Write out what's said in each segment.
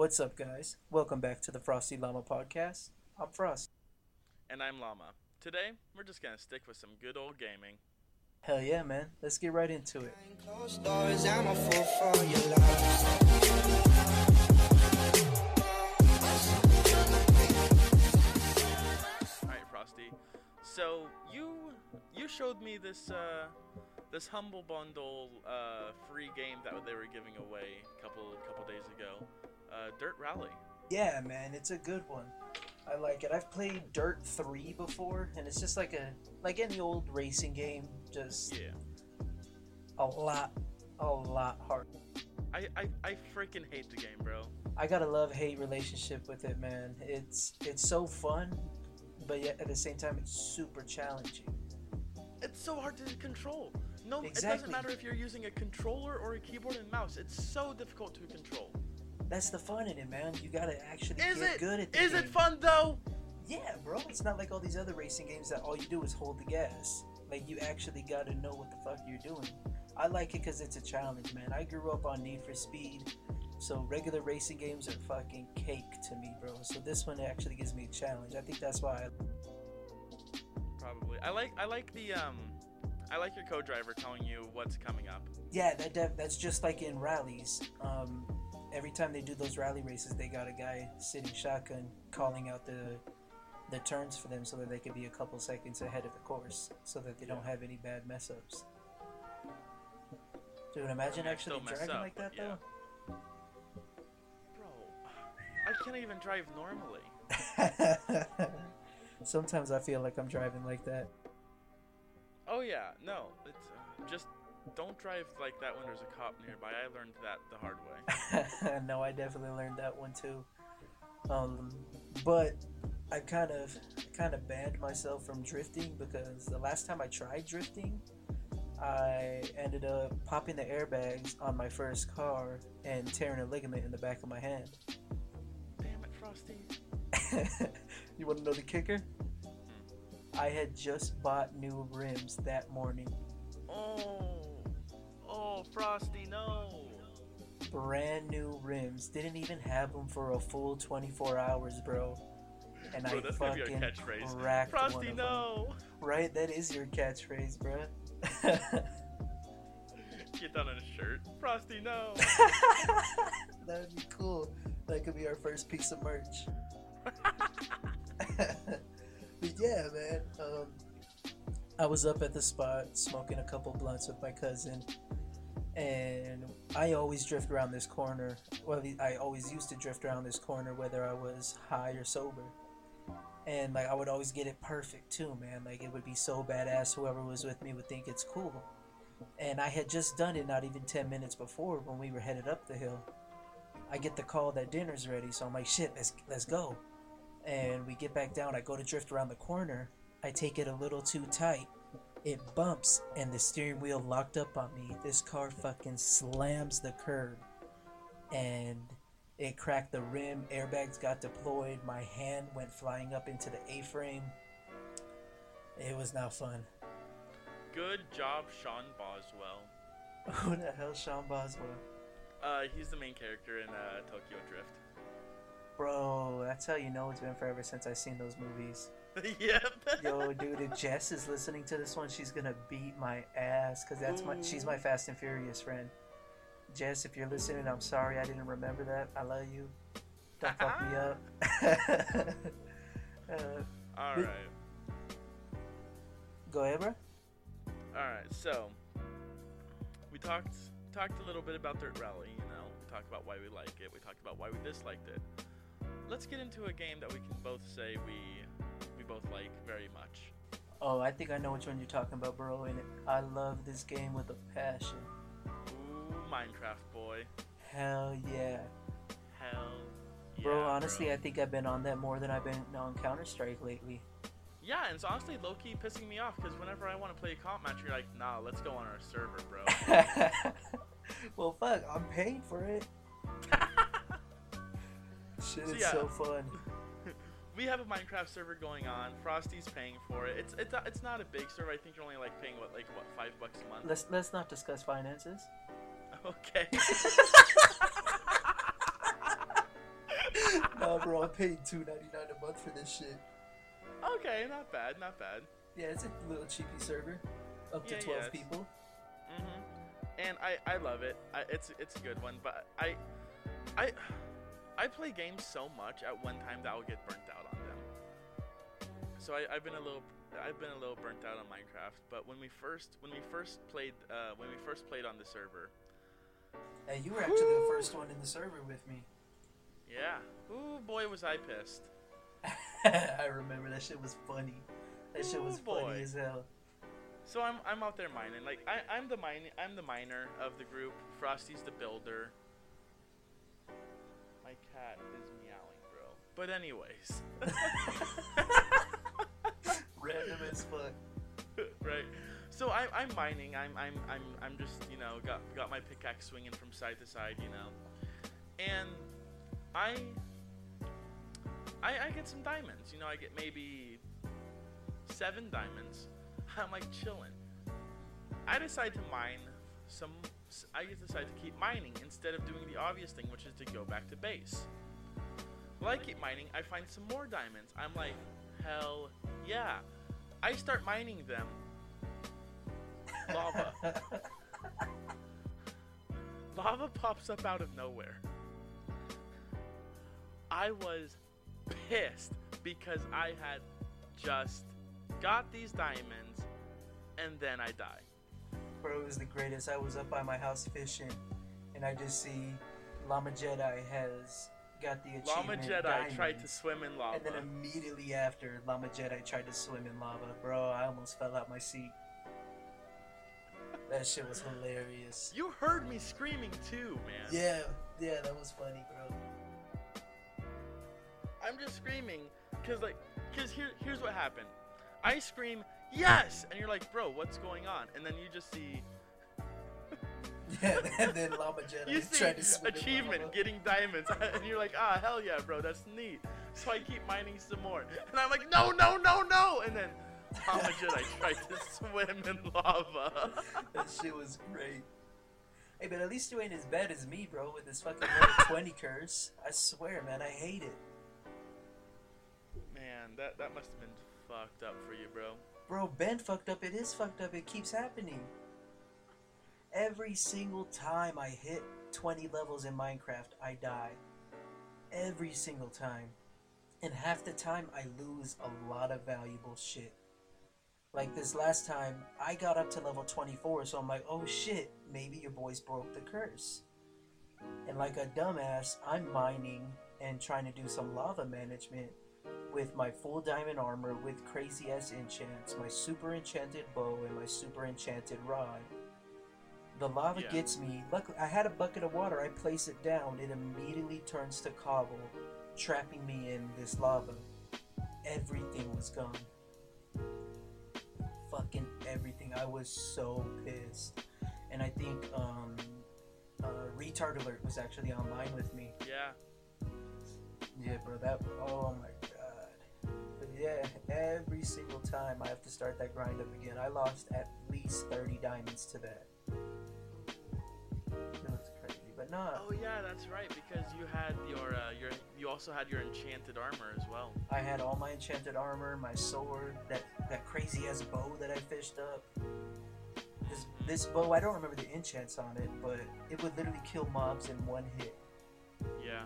What's up, guys? Welcome back to the Frosty Llama podcast. I'm Frost. And I'm Llama. Today, we're just gonna stick with some good old gaming. Hell yeah, man. Let's get right into it. Closed doors, I'm a fool for your love. Alright, Frosty. So you you showed me this uh, this humble bundle uh, free game that they were giving away a couple couple days ago. Uh, Dirt Rally. Yeah, man, it's a good one. I like it. I've played Dirt 3 before, and it's just like a like any old racing game, just Yeah. a lot, a lot harder. I, I, I freaking hate the game, bro. I got a love hate relationship with it, man. It's it's so fun, but yet at the same time, it's super challenging. It's so hard to control. No, it doesn't matter if you're using a controller or a keyboard and mouse. It's so difficult to control. That's the fun in it, man. You gotta actually Is get it? good at the Is game. it fun though? Yeah, bro. It's not like all these other racing games that all you do is hold the gas. Like you actually got to know what the fuck you're doing. I like it because it's a challenge, man. I grew up on Need for Speed, so regular racing games are fucking cake to me, bro. So this one actually gives me a challenge. I think that's why. I, Probably. I like I like the um I like your co-driver telling you what's coming up. yeah, that def- that's just like in rallies. Um, every time they do those rally races, they got a guy sitting shotgun calling out the the turns for them so that they can be a couple seconds ahead of the course, so that they don't have any bad mess ups. Dude, imagine might actually driving up, like that but yeah. Bro, I can't even drive normally. Sometimes I feel like I'm driving like that. Oh yeah, no, it's uh, just don't drive like that when there's a cop nearby. I learned that the hard way. no, I definitely learned that one too. Um, but I kind of kind of banned myself from drifting because the last time I tried drifting, I ended up popping the airbags on my first car and tearing a ligament in the back of my hand. Damn it, Frosty. you want to know the kicker? I had just bought new rims that morning. Oh, oh, Frosty, no. Brand new rims. Didn't even have them for a full 24 hours, bro. And Bro, I that's gonna be our fucking catchphrase. cracked one Frosty, of them. Right? That is your catchphrase, bro. Get that on a shirt. Frosty, no. that would be cool. That could be our first piece of merch. but yeah, man. Um, I was up at the spot smoking a couple blunts with my cousin, and I always drift around this corner. Well, I always used to drift around this corner whether I was high or sober. And like I would always get it perfect too, man. Like it would be so badass. Whoever was with me would think it's cool. And I had just done it not even 10 minutes before when we were headed up the hill. I get the call that dinner's ready, so I'm like, shit, let's let's go. And we get back down. I go to drift around the corner. I take it a little too tight. It bumps, and the steering wheel locked up on me. This car fucking slams the curb, and it cracked the rim. Airbags got deployed. My hand went flying up into the A-frame. It was not fun. Good job, Sean Boswell. Who the hell, Sean Boswell? Uh, he's the main character in uh, Tokyo Drift. Bro, that's how you know it's been forever since I've seen those movies. yep. Yo, dude, if Jess is listening to this one, she's gonna beat my ass because that's my she's my Fast and Furious friend. Jess, if you're listening, I'm sorry I didn't remember that. I love you. Don't fuck me up. uh, All right. go ahead, bro. All right. So we talked talked a little bit about Dirt Rally. You know, we talked about why we like it. We talked about why we disliked it. Let's get into a game that we can both say we both like very much. Oh, I think I know which one you're talking about, bro. And I love this game with a passion. Ooh, Minecraft boy. Hell yeah, Hell. Yeah, bro. honestly, bro. I think I've been on that more than I've been on Counter Strike lately. Yeah, and it's honestly low key pissing me off because whenever I want to play a comp match, you're like, nah, let's go on our server, bro. well, fuck, I'm paying for it. Shit So, is yeah. so fun. We have a Minecraft server going on. Frosty's paying for it. It's it's it's not a big server. I think you're only like paying what like what five bucks a month. Let's let's not discuss finances. Okay. nah, bro, I'm paying two ninety nine a month for this shit. Okay, not bad, not bad. Yeah, it's a little cheapy server, up to Yeah, twelve yeah, people. hmm And I, I love it. I, it's it's a good one, but I I I play games so much at one time that I'll get burnt out on them. So I, I've been a little I've been a little burnt out on Minecraft. But when we first when we first played uh, when we first played on the server, Hey, you were actually the first one in the server with me. yeah, ooh boy was I pissed. I remember that shit was funny. That shit was boy. funny as hell. So I'm, I'm out there mining. Like I, I'm the mine I'm the miner of the group. Frosty's the builder. Cat is meowing, bro. But anyways, Random as fuck. right. So I'm, I'm mining. I'm, I'm I'm I'm just you know got got my pickaxe swinging from side to side, you know, and I I, I get some diamonds. You know, I get maybe seven diamonds. I'm like chilling. I decide to mine some. I decide to keep mining instead of doing the obvious thing, which is to go back to base. Well, I keep mining. I find some more diamonds. I'm like, hell yeah! I start mining them. Lava. Lava pops up out of nowhere. I was pissed because I had just got these diamonds and then I die. Bro, it was the greatest. I was up by my house fishing, and I just see Llama Jedi has got the achievement Jedi tried to swim in lava. And then immediately after, Llama Jedi tried to swim in lava. Bro, I almost fell out my seat. That shit was hilarious. you heard me screaming too, man. Yeah, yeah, that was funny, bro. I'm just screaming because like because here here's what happened. I scream yes, and you're like, bro, what's going on? And then you just see Yeah, and then Llama Jedi you see tried to swim achievement getting diamonds, and you're like, ah, hell yeah, bro, that's neat. So I keep mining some more, and I'm like, no, no, no, no, and then Mama Jedi tried to swim in lava. That shit was great. Hey, but at least you ain't as bad as me, bro, with this fucking level 20 curse. I swear, man, I hate it. Man, that that must have been fucked up for you, bro. Bro, Ben fucked up. It is fucked up. It keeps happening. Every single time I hit 20 levels in Minecraft, I die. Every single time. And half the time, I lose a lot of valuable shit. Like this last time, I got up to level 24, so I'm like, oh shit, maybe your boys broke the curse. And like a dumbass, I'm mining and trying to do some lava management with my full diamond armor with crazy ass enchants, my super enchanted bow, and my super enchanted rod. The lava Yeah. gets me. Luckily, I had a bucket of water. I place it down. It immediately turns to cobble, trapping me in this lava. Everything was gone. Fucking everything. I was so pissed. And I think um, uh, Retard Alert was actually online with me. Yeah. Yeah, bro, that. Oh my yeah, every single time I have to start that grind up again. I lost at least 30 diamonds to that. It crazy. But nah, Oh yeah, that's right. Because you had your uh, your you also had your enchanted armor as well. I had all my enchanted armor, my sword, that, that crazy ass bow that I fished up. This, this bow, I don't remember the enchants on it, but it would literally kill mobs in one hit. Yeah.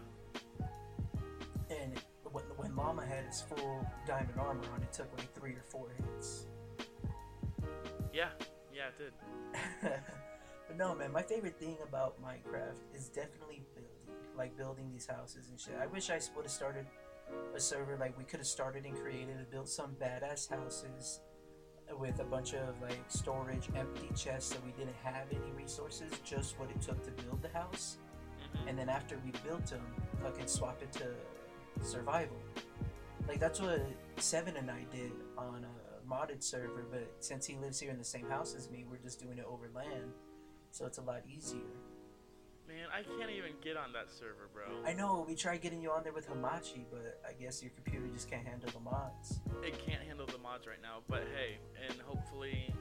And when, when Llama had his full diamond armor on, it took like three or four hits. Yeah. Yeah, it did. but no, man, my favorite thing about Minecraft is definitely building, like building these houses and shit. I wish I would have started a server like we could have started and created and built some badass houses with a bunch of like storage, empty chests, so we didn't have any resources, just what it took to build the house. Mhm. And then after we built them, fucking swap it to survival. Like that's what Seven and I did on a modded server, but since he lives here in the same house as me, we're just doing it over land, so it's a lot easier. Man, I can't even get on that server, bro. I know we tried getting you on there with Hamachi, but I guess your computer just can't handle the mods. It can't handle the mods right now, but hey, and hopefully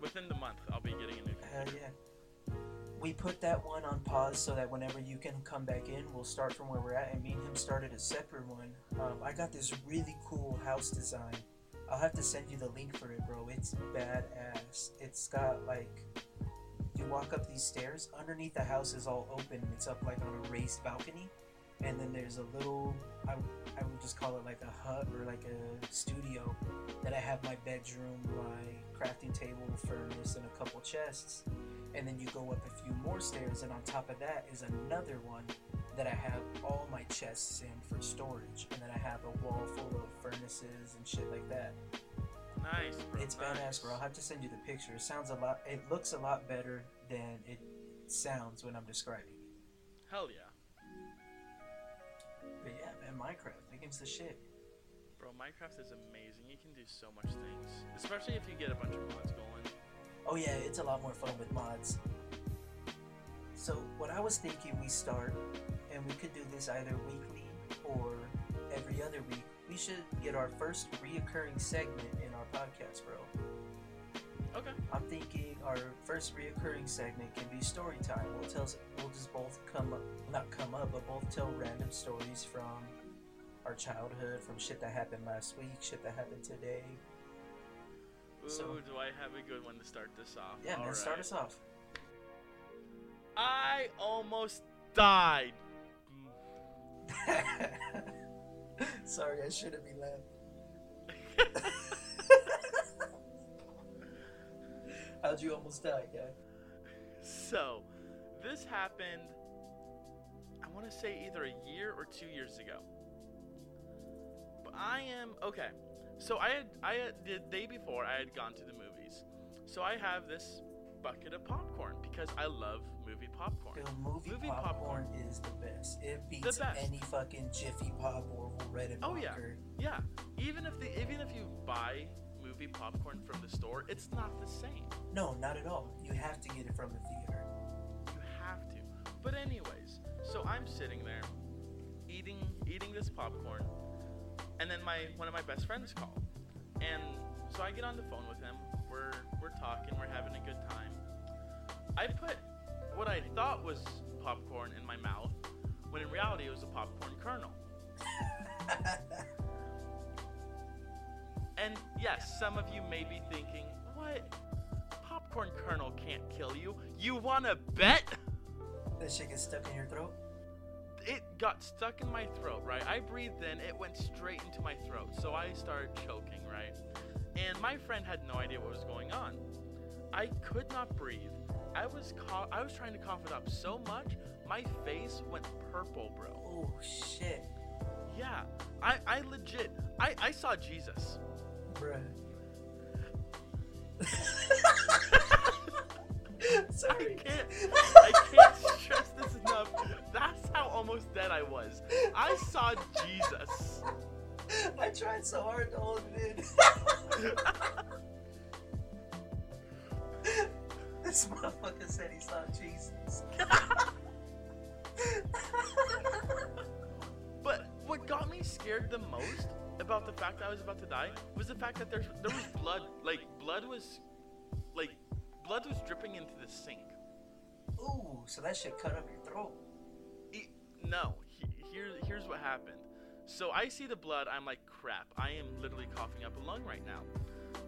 within the month I'll be getting a new computer. Hell yeah. We put that one on pause so that whenever you can come back in, we'll start from where we're at. And me and him started a separate one. Um, I got this really cool house design. I'll have to send you the link for it, bro. It's badass. It's got like you walk up these stairs. Underneath the house is all open. It's up like on a raised balcony, and then there's a little. I, I would just call it like a hut or like a studio that I have my bedroom, my crafting table, furnace, and a couple chests and then you go up a few more stairs and on top of that is another one that I have all my chests in for storage and then I have a wall full of furnaces and shit like that. Nice, bro. It's nice. badass, bro. I'll have to send you the picture. It sounds a lot it looks a lot better than it sounds when I'm describing it. Hell yeah. But yeah, man, Minecraft, that game's the shit. Bro, Minecraft is amazing. You can do so much things. Especially if you get a bunch of mods going. Oh yeah, it's a lot more fun with mods. So what I was thinking we start, and we could do this either weekly or every other week. We should get our first reoccurring segment in our podcast, bro. Okay. I'm thinking our first reoccurring segment can be story time. We'll tell, we'll just both come up, not come up, but both tell random stories from our childhood, from shit that happened last week, shit that happened today. Ooh, So- do I have a good one to start this off? Yeah, man, Alright. start us off. I almost died. Sorry, I shouldn't be laughing. How'd you almost die, guy? So, this happened, I want to say either a year or two years ago. But I am, okay. So I had, I had, the day before I had gone to the movies. So I have this bucket of popcorn because I love movie popcorn. Yo, movie, Movie popcorn, is the best. It beats best. any fucking Jiffy Pop or Red and Oh, yeah. Yeah, even if the even if you buy movie popcorn from the store, it's not the same. No, not at all. You have to get it from the theater. You have to. But anyways, so I'm sitting there eating eating this popcorn, and then my one of my best friends called, and so I get on the phone with him. We're we're talking. We're having a good time. I put what I thought was popcorn in my mouth, when in reality it was a popcorn kernel. And yes, some of you may be thinking, what? Popcorn kernel can't kill you. You wanna bet? that shit gets stuck in your throat. It got stuck in my throat, right? I breathed in, it went straight into my throat. So I started choking, right? And my friend had no idea what was going on. I could not breathe. I was cough- I was trying to cough it up so much, my face went purple, bro. Oh shit, Yeah, I, I legit, I, I saw Jesus. bruh. I Sorry. can't, I can't stress this enough. That's how almost dead I was. I saw Jesus. I tried so hard to hold it in. this motherfucker said he saw Jesus. But what got me scared the most about the fact that I was about to die was the fact that there there was blood, like blood was, like blood was dripping into the sink. Ooh, so that shit cut up your throat. No, he, here here's what happened. So I see the blood. I'm like, crap. I am literally coughing up a lung right now.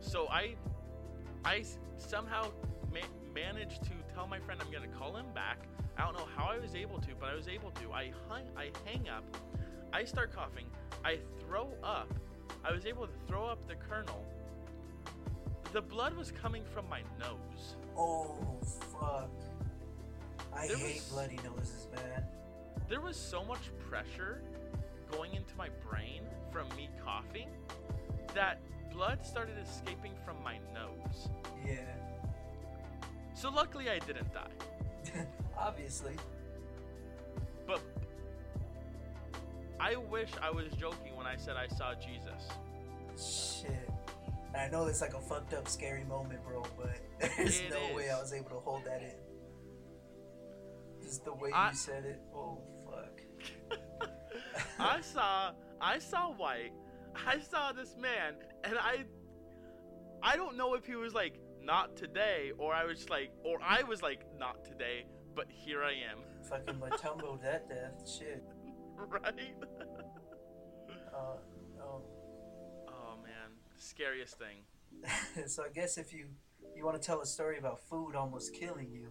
So I, I somehow ma- managed to tell my friend I'm gonna call him back. I don't know how I was able to, but I was able to. I hung, I hang up. I start coughing. I throw up. I was able to throw up the kernel. The blood was coming from my nose. Oh fuck. I There hate was- bloody noses, man. There was so much pressure going into my brain from me coughing that blood started escaping from my nose. Yeah. So luckily I didn't die. Obviously. But I wish I was joking when I said I saw Jesus. Shit. And I know it's like a fucked up, scary moment, bro, but there's It no way. I was able to hold that in. The way I- you said it. Oh fuck. I saw I saw white. I saw this man and I I don't know if he was like not today or I was like or I was like not today, but here I am. Fucking Mutombo that death. Shit. right? Uh, um, Oh man, scariest thing. so I guess if you you want to tell a story about food almost killing you,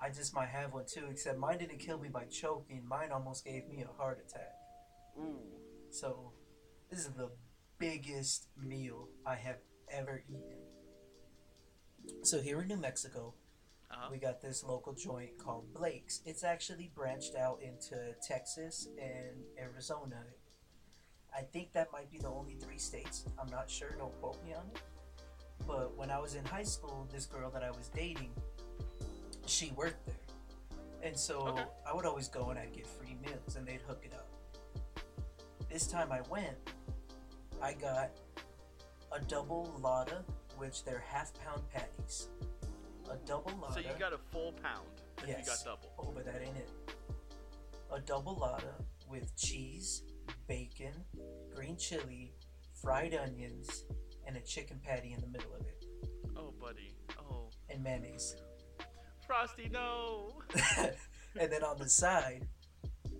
I just might have one too. Except mine didn't kill me by choking. Mine almost gave me a heart attack. Ooh. So this is the biggest meal I have ever eaten. So here in New Mexico, Uh-huh. we got this local joint called Blake's. It's actually branched out into Texas and Arizona. I think that might be the only three states. I'm not sure, don't quote me on it. But when I was in high school, this girl that I was dating, she worked there. And so Okay. I would always go and I'd get free meals and they'd hook it up. This time I went, I got a double lotta, which they're half pound patties. A double lotta. So you got a full pound Yes. you got double. Oh, but that ain't it. A double lotta with cheese, bacon, green chili, fried onions, and a chicken patty in the middle of it, Oh, buddy. Oh, and mayonnaise. Frosty, no. and then on the side,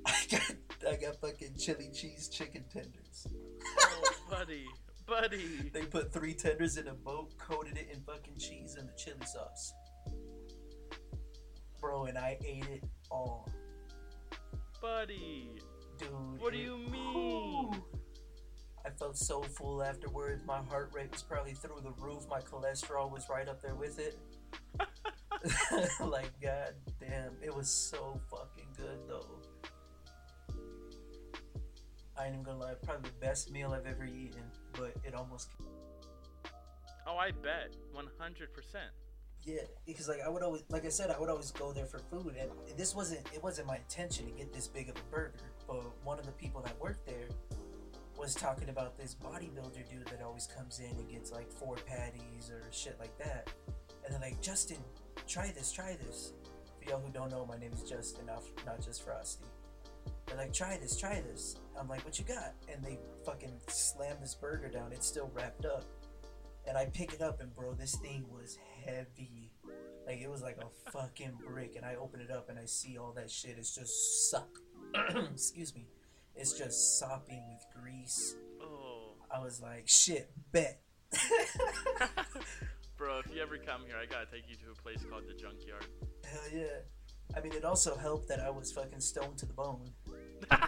I got I got fucking chili cheese chicken tenders. Oh, buddy, buddy. They put three tenders in a boat, coated it in fucking cheese and the chili sauce. Bro, and I ate it all. Buddy. Dude. What do you mean? I felt so full afterwards. My heart rate was probably through the roof. My cholesterol was right up there with it. like, god damn. It was so fucking good, though. I ain't even gonna lie. Probably the best meal I've ever eaten, but it almost. Oh, I bet. 100%. Yeah, because like I would always, like I said, I would always go there for food, and this wasn't, it wasn't my intention to get this big of a burger. But one of the people that worked there was talking about this bodybuilder dude that always comes in and gets like four patties or shit like that, and they're like, Justin, try this, try this. For y'all who don't know, my name is Justin, not not just Frosty. They're like, try this, try this. I'm like, what you got? And they fucking slam this burger down. It's still wrapped up. And I pick it up, and bro, this thing was heavy. Like it was like a fucking brick. And I open it up, and I see all that shit. It's just suck. Excuse me. It's just sopping with grease. Oh. I was like, shit, bet. Bro, if you ever come here, I gotta take you to a place called the Junkyard. Hell yeah. I mean, it also helped that I was fucking stoned to the bone.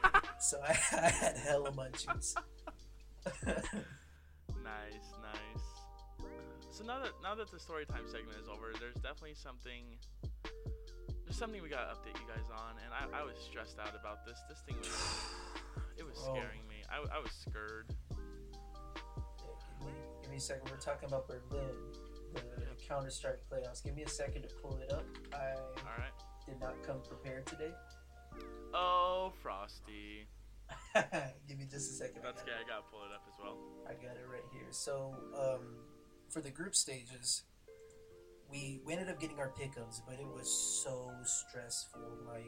So I, I had hella munchies. Nice, nice. So now that now that the story time segment is over, there's definitely something. There's something we gotta update you guys on, and I, I was stressed out about this. This thing was, it was Oh. scaring me. I, I was scared. Yeah, give, me, give me a second. We're talking about Berlin, the Counter Strike playoffs. Give me a second to pull it up. I All right. did not come prepared today. Oh, Frosty. give me just a second. I That's okay. it. I gotta pull it up as well. I got it right here. So, um, for the group stages, we, we ended up getting our pickups, but it was so stressful. Like,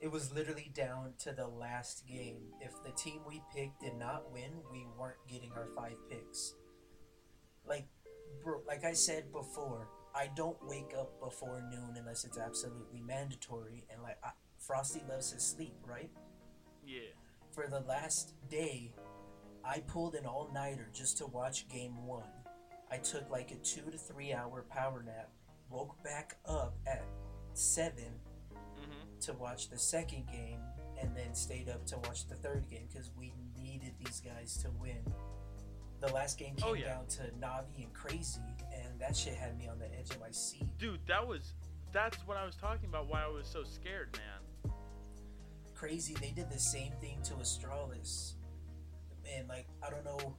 it was literally down to the last game. If the team we picked did not win, we weren't getting our five picks. Like, like I said before, I don't wake up before noon unless it's absolutely mandatory. And like, I, Frosty loves his sleep, right? Yeah. for the last day, I pulled an all nighter just to watch game one. I took like a two to three hour power nap, woke back up at seven Mhm. to watch the second game, and then stayed up to watch the third game because we needed these guys to win. The last game oh, came Oh, yeah. down to Navi and Crazy, and that shit had me on the edge of my seat. Dude, that was. That's what I was talking about. Why I was so scared, man. crazy. They did the same thing to Astralis, and like I don't know,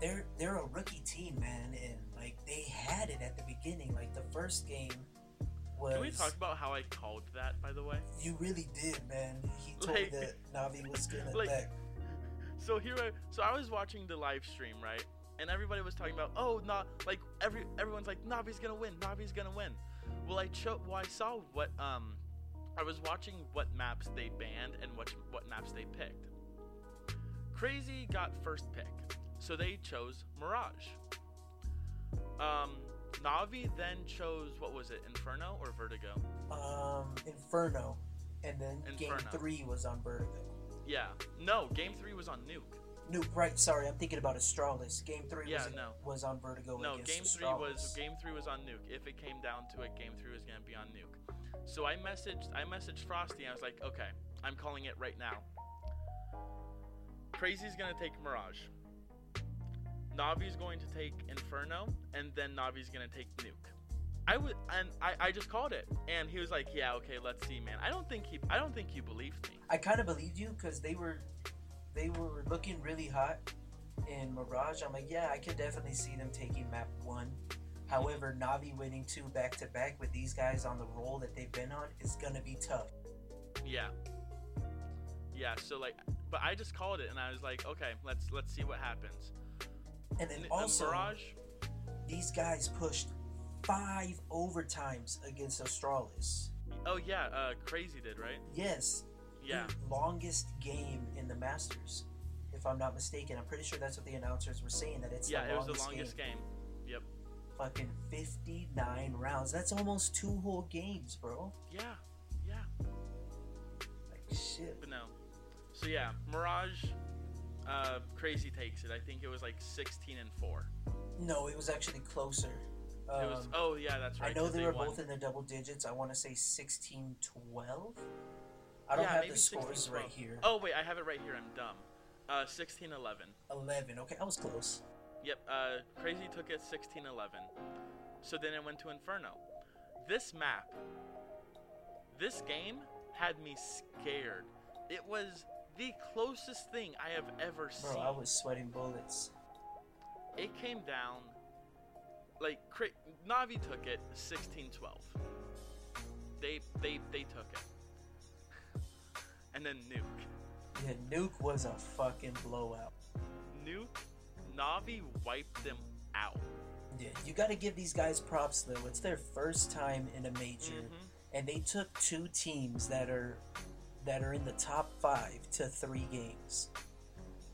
they're they're a rookie team, man, and like they had it at the beginning. Like the first game was. Can we talk about how I called that, by the way? You really did, man. He told Like- me that Navi was gonna like- back. So here, I, so I was watching the live stream, right? And everybody was talking about, oh, not like every everyone's like, Navi's gonna win, Navi's gonna win. Well, I cho- well, I saw what um, I was watching what maps they banned and what what maps they picked. Crazy got first pick, so they chose Mirage. Um, Navi then chose what was it, Inferno or Vertigo? Um, Inferno, and then game three was on Vertigo. Yeah. No, game three was on Nuke. Nuke, right. Sorry, I'm thinking about Astralis. Game three Yeah, was, no. was on Vertigo. No, game three was Astralis. game three was on Nuke. If it came down to it, game three was gonna be on Nuke. So I messaged I messaged Frosty. I was like, okay, I'm calling it right now. Crazy's gonna take Mirage. Navi's going to take Inferno, and then Navi's gonna take Nuke. I would, and I, I just called it, and he was like, "Yeah, okay, let's see, man." I don't think he, I don't think you believed me. I kind of believed you because they were they were looking really hot in Mirage. I'm like, yeah, I could definitely see them taking map one. However, Navi winning two back to back with these guys on the roll that they've been on is gonna be tough. Yeah. Yeah. So like, but I just called it, and I was like, "Okay, let's let's see what happens." And then also, Mirage. these guys pushed five overtimes against Astralis. Oh yeah, uh, Crazy did right. Yes, Yeah. longest game in the Masters, if I'm not mistaken. I'm pretty sure that's what the announcers were saying that it's yeah, it was the longest game. game. Yep. Fucking 59 rounds. That's almost two whole games, bro. Yeah. Yeah. Like shit. But no. So yeah, Mirage. Uh, Crazy takes it. I think it was like 16 and four. No, it was actually closer. It was. Um, Oh yeah, that's right. I know they were won. both in the double digits. I want to say 16 12. I don't Yeah, have the scores 16, right here. Oh wait, I have it right here. I'm dumb. Uh, 16 11. 11. Okay, I was close. Yep, uh, Crazy took it 16 11. So then it went to Inferno. This map, this game had me scared. It was the closest thing I have ever Bro, seen. I was sweating bullets. It came down, like, Navi took it 16 12. They, they, they took it. and then Nuke. Yeah, Nuke was a fucking blowout. Nuke, Navi wiped them out. Yeah, you got to give these guys props though. It's their first time in a major, Mhm. and they took two teams that are that are in the top five to three games.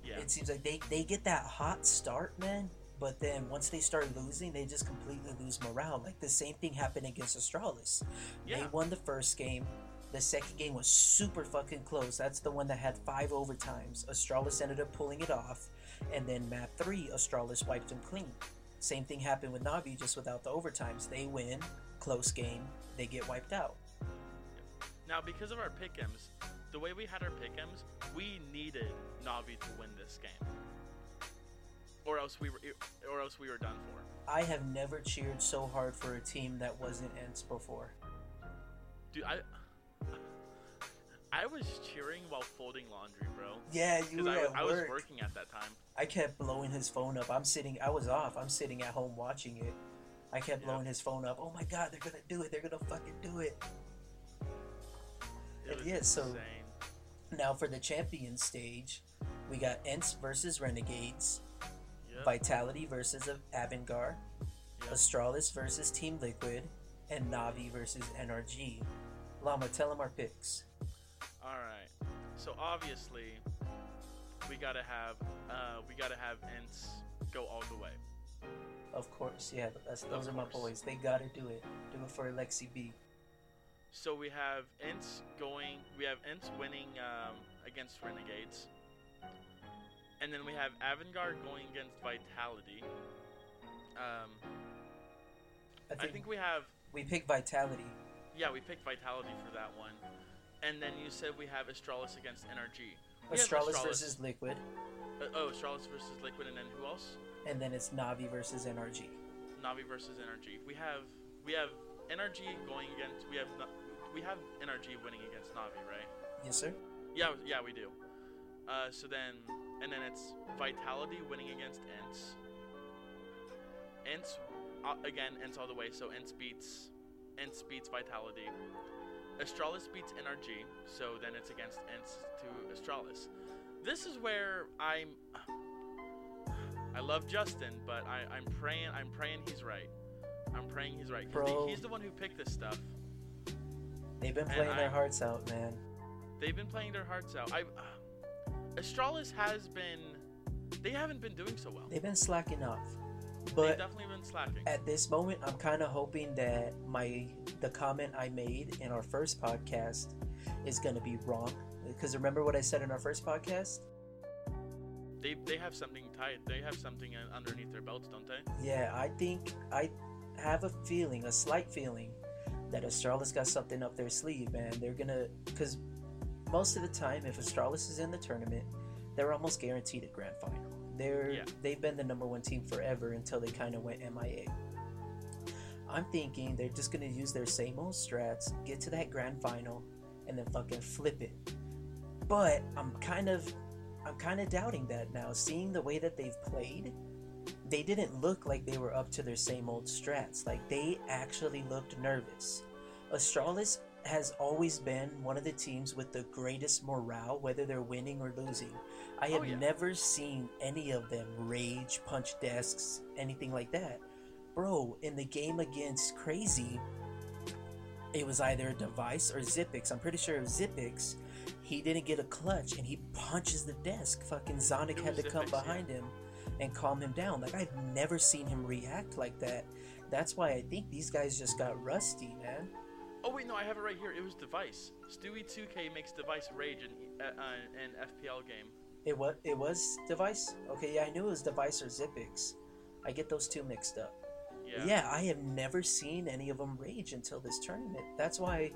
Yeah. It seems like they they get that hot start, man. But then once they start losing, they just completely lose morale. Like the same thing happened against Astralis. They won the first game. The second game was super fucking close. That's the one that had five overtimes. Astralis ended up pulling it off. And then map three, Astralis wiped them clean. Same thing happened with Navi, just without the overtimes. They win, close game, they get wiped out. Now, because of our pick'ems, the way we had our pick'ems, we needed Navi to win this game, or else we were, or else we were done for. I have never cheered so hard for a team that wasn't ENCE before. Dude, I, I was cheering while folding laundry, bro. Yeah, you were I, at I was working at that time. I kept blowing his phone up. I'm sitting. I was off. I'm sitting at home watching it. I kept Yeah. blowing his phone up. Oh my god, they're gonna do it. They're gonna fucking do it. It Yeah, so- insane. Now for the champion stage, we got ENCE versus Renegades, Yep. Vitality versus Avangar, yep. Astralis versus Team Liquid, and Navi versus NRG. Llama, tell them our picks. All right. So obviously, we gotta have, uh, we gotta have ENCE go all the way. Of course, yeah, Of those are my boys. They gotta do it. Do it for Aleksib. So we have ENCE going. We have ENCE winning um, against Renegades, and then we have Avangard going against Vitality. Um, I I think we have. we picked Vitality. Yeah, we picked Vitality for that one, and then you said we have Astralis against NRG. Have Astralis versus Liquid, Uh, oh, Astralis versus Liquid, and then who else? and then it's Navi versus NRG. Navi versus NRG. We have we have NRG going against. We have we have NRG winning against Navi, right? Yes, sir. Yeah, yeah, we do. Uh, so then, and then it's Vitality winning against ENCE. ENCE, uh, again, ENCE all the way. So ENCE beats, ENCE beats Vitality. Astralis beats NRG. So then it's against ENCE to Astralis. This is where I'm. I love Justin, but I, I'm praying. I'm praying he's right. I'm praying he's right Bro. he's the one who picked this stuff. They've been playing their hearts out, man. They've been playing their hearts out. I, uh, Astralis has been. They haven't been doing so well. They've been slacking off. They've But definitely been slacking. at this moment, I'm kind of hoping that my the comment I made in our first podcast is gonna be wrong. Because remember what I said in our first podcast? They they have something tight. They have something underneath their belts, don't they? Yeah, I think I have a feeling, a slight feeling, that Astralis got something up their sleeve, man. They're gonna, because most of the time, if Astralis is in the tournament, they're almost guaranteed a grand final. They're Yeah. they've been the number one team forever until they kind of went MIA. I'm thinking they're just gonna use their same old strats, get to that grand final, and then fucking flip it. But I'm kind of, I'm kind of doubting that now. Seeing the way that they've played, they didn't look like they were up to their same old strats. Like they actually looked nervous. Astralis has always been one of the teams with the greatest morale, whether they're winning or losing. I oh, have Oh, yeah. never seen any of them rage, punch desks, anything like that. Bro, in the game against Crazy, it was either a device or Xyp9x. I'm pretty sure it was Xyp9x. He didn't get a clutch and he punches the desk. Fucking Zonic had to was come Xyp9x, yeah. behind him and calm him down. Like I've never seen him react like that. That's why I think these guys just got rusty, man. Oh wait, no, I have it right here. It was Device. Stewie 2K makes Device rage in uh, uh, an FPL game. It was it was device. Okay, yeah, I knew it was device or Xyp9x. I get those two mixed up. Yeah. Yeah. I have never seen any of them rage until this tournament. That's why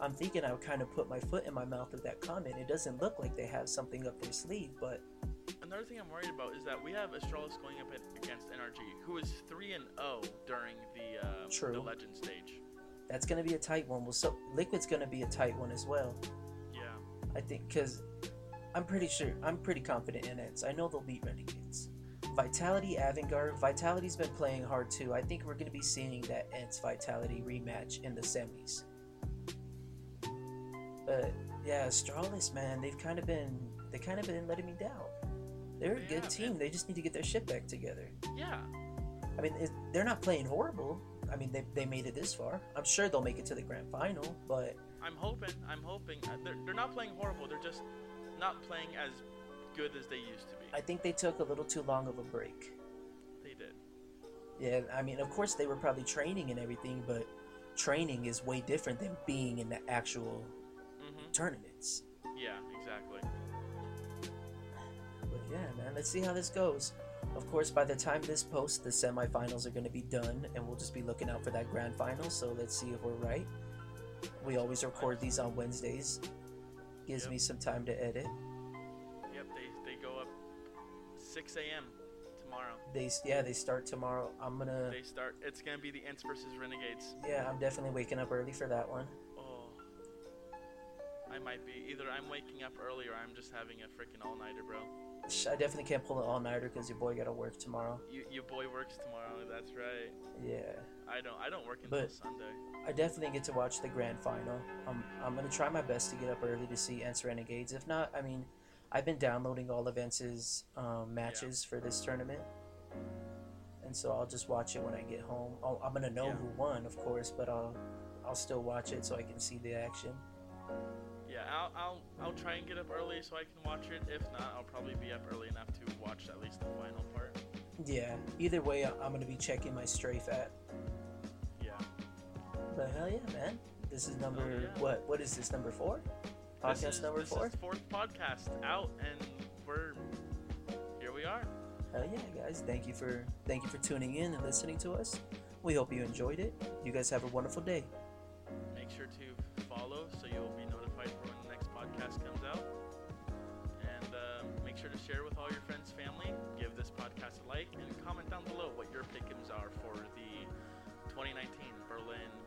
I'm thinking I would kind of put my foot in my mouth with that comment. It doesn't look like they have something up their sleeve, but Another thing I'm worried about is that we have Astralis going up against NRG, who is three and zero during the uh, the Legend stage. That's going to be a tight one. Well, so Liquid's going to be a tight one as well. Yeah. I think because I'm pretty sure I'm pretty confident in it. So I know they'll beat Renegades. Vitality Avangard. Vitality's been playing hard too. I think we're going to be seeing that ENCE Vitality rematch in the semis. But yeah, Astralis, man, they've kind of been they kind of been letting me down. They're a They good team. They just need to get their shit back together. Yeah. I mean, it, they're not playing horrible. I mean, they, they made it this far. I'm sure they'll make it to the grand final, but I'm hoping. I'm hoping. Uh, they're, they're not playing horrible. They're just not playing as good as they used to be. I think they took a little too long of a break. they did. Yeah, I mean, of course they were probably training and everything, but training is way different than being in the actual hmm tournaments. Yeah. Exactly. But yeah, man, let's see how this goes. Of course, by the time this posts, the semifinals are going to be done, and we'll just be looking out for that grand final. So let's see if we're right. We always record these on Wednesdays. Gives Yep. me some time to edit. Yep. They they go up 6 a.m. tomorrow. They yeah, they start tomorrow. I'm gonna They start. It's gonna be the ENCE versus Renegades. yeah, I'm definitely waking up early for that one. Oh. I might be. Either I'm waking up early or I'm just having a freaking all nighter, bro. I definitely can't pull it all nighter because your boy got to work tomorrow. You, your boy works tomorrow. That's right. Yeah. I don't. I don't work until But- Sunday. I definitely get to watch the grand final. I'm, I'm gonna try my best to get up early to see ENCE Renegades. If not, I mean, I've been downloading all of ENCE's um, matches for this tournament, and so I'll just watch it when I get home. I'll, I'm gonna know Yeah. who won, of course, but I'll I'll still watch it so I can see the action. Yeah, I'll, I'll I'll try and get up early so I can watch it. If not, I'll probably be up early enough to watch at least the final part. Yeah. Either way, I'm gonna be checking my strafe at. Yeah. But hell yeah, man! This is number Oh, yeah. what? What is this number four? Podcast this is, number this four. Is fourth podcast out, and we're here. We are. Hell yeah, guys! Thank you for thank you for tuning in and listening to us. We hope you enjoyed it. You guys have a wonderful day. 2019 Berlin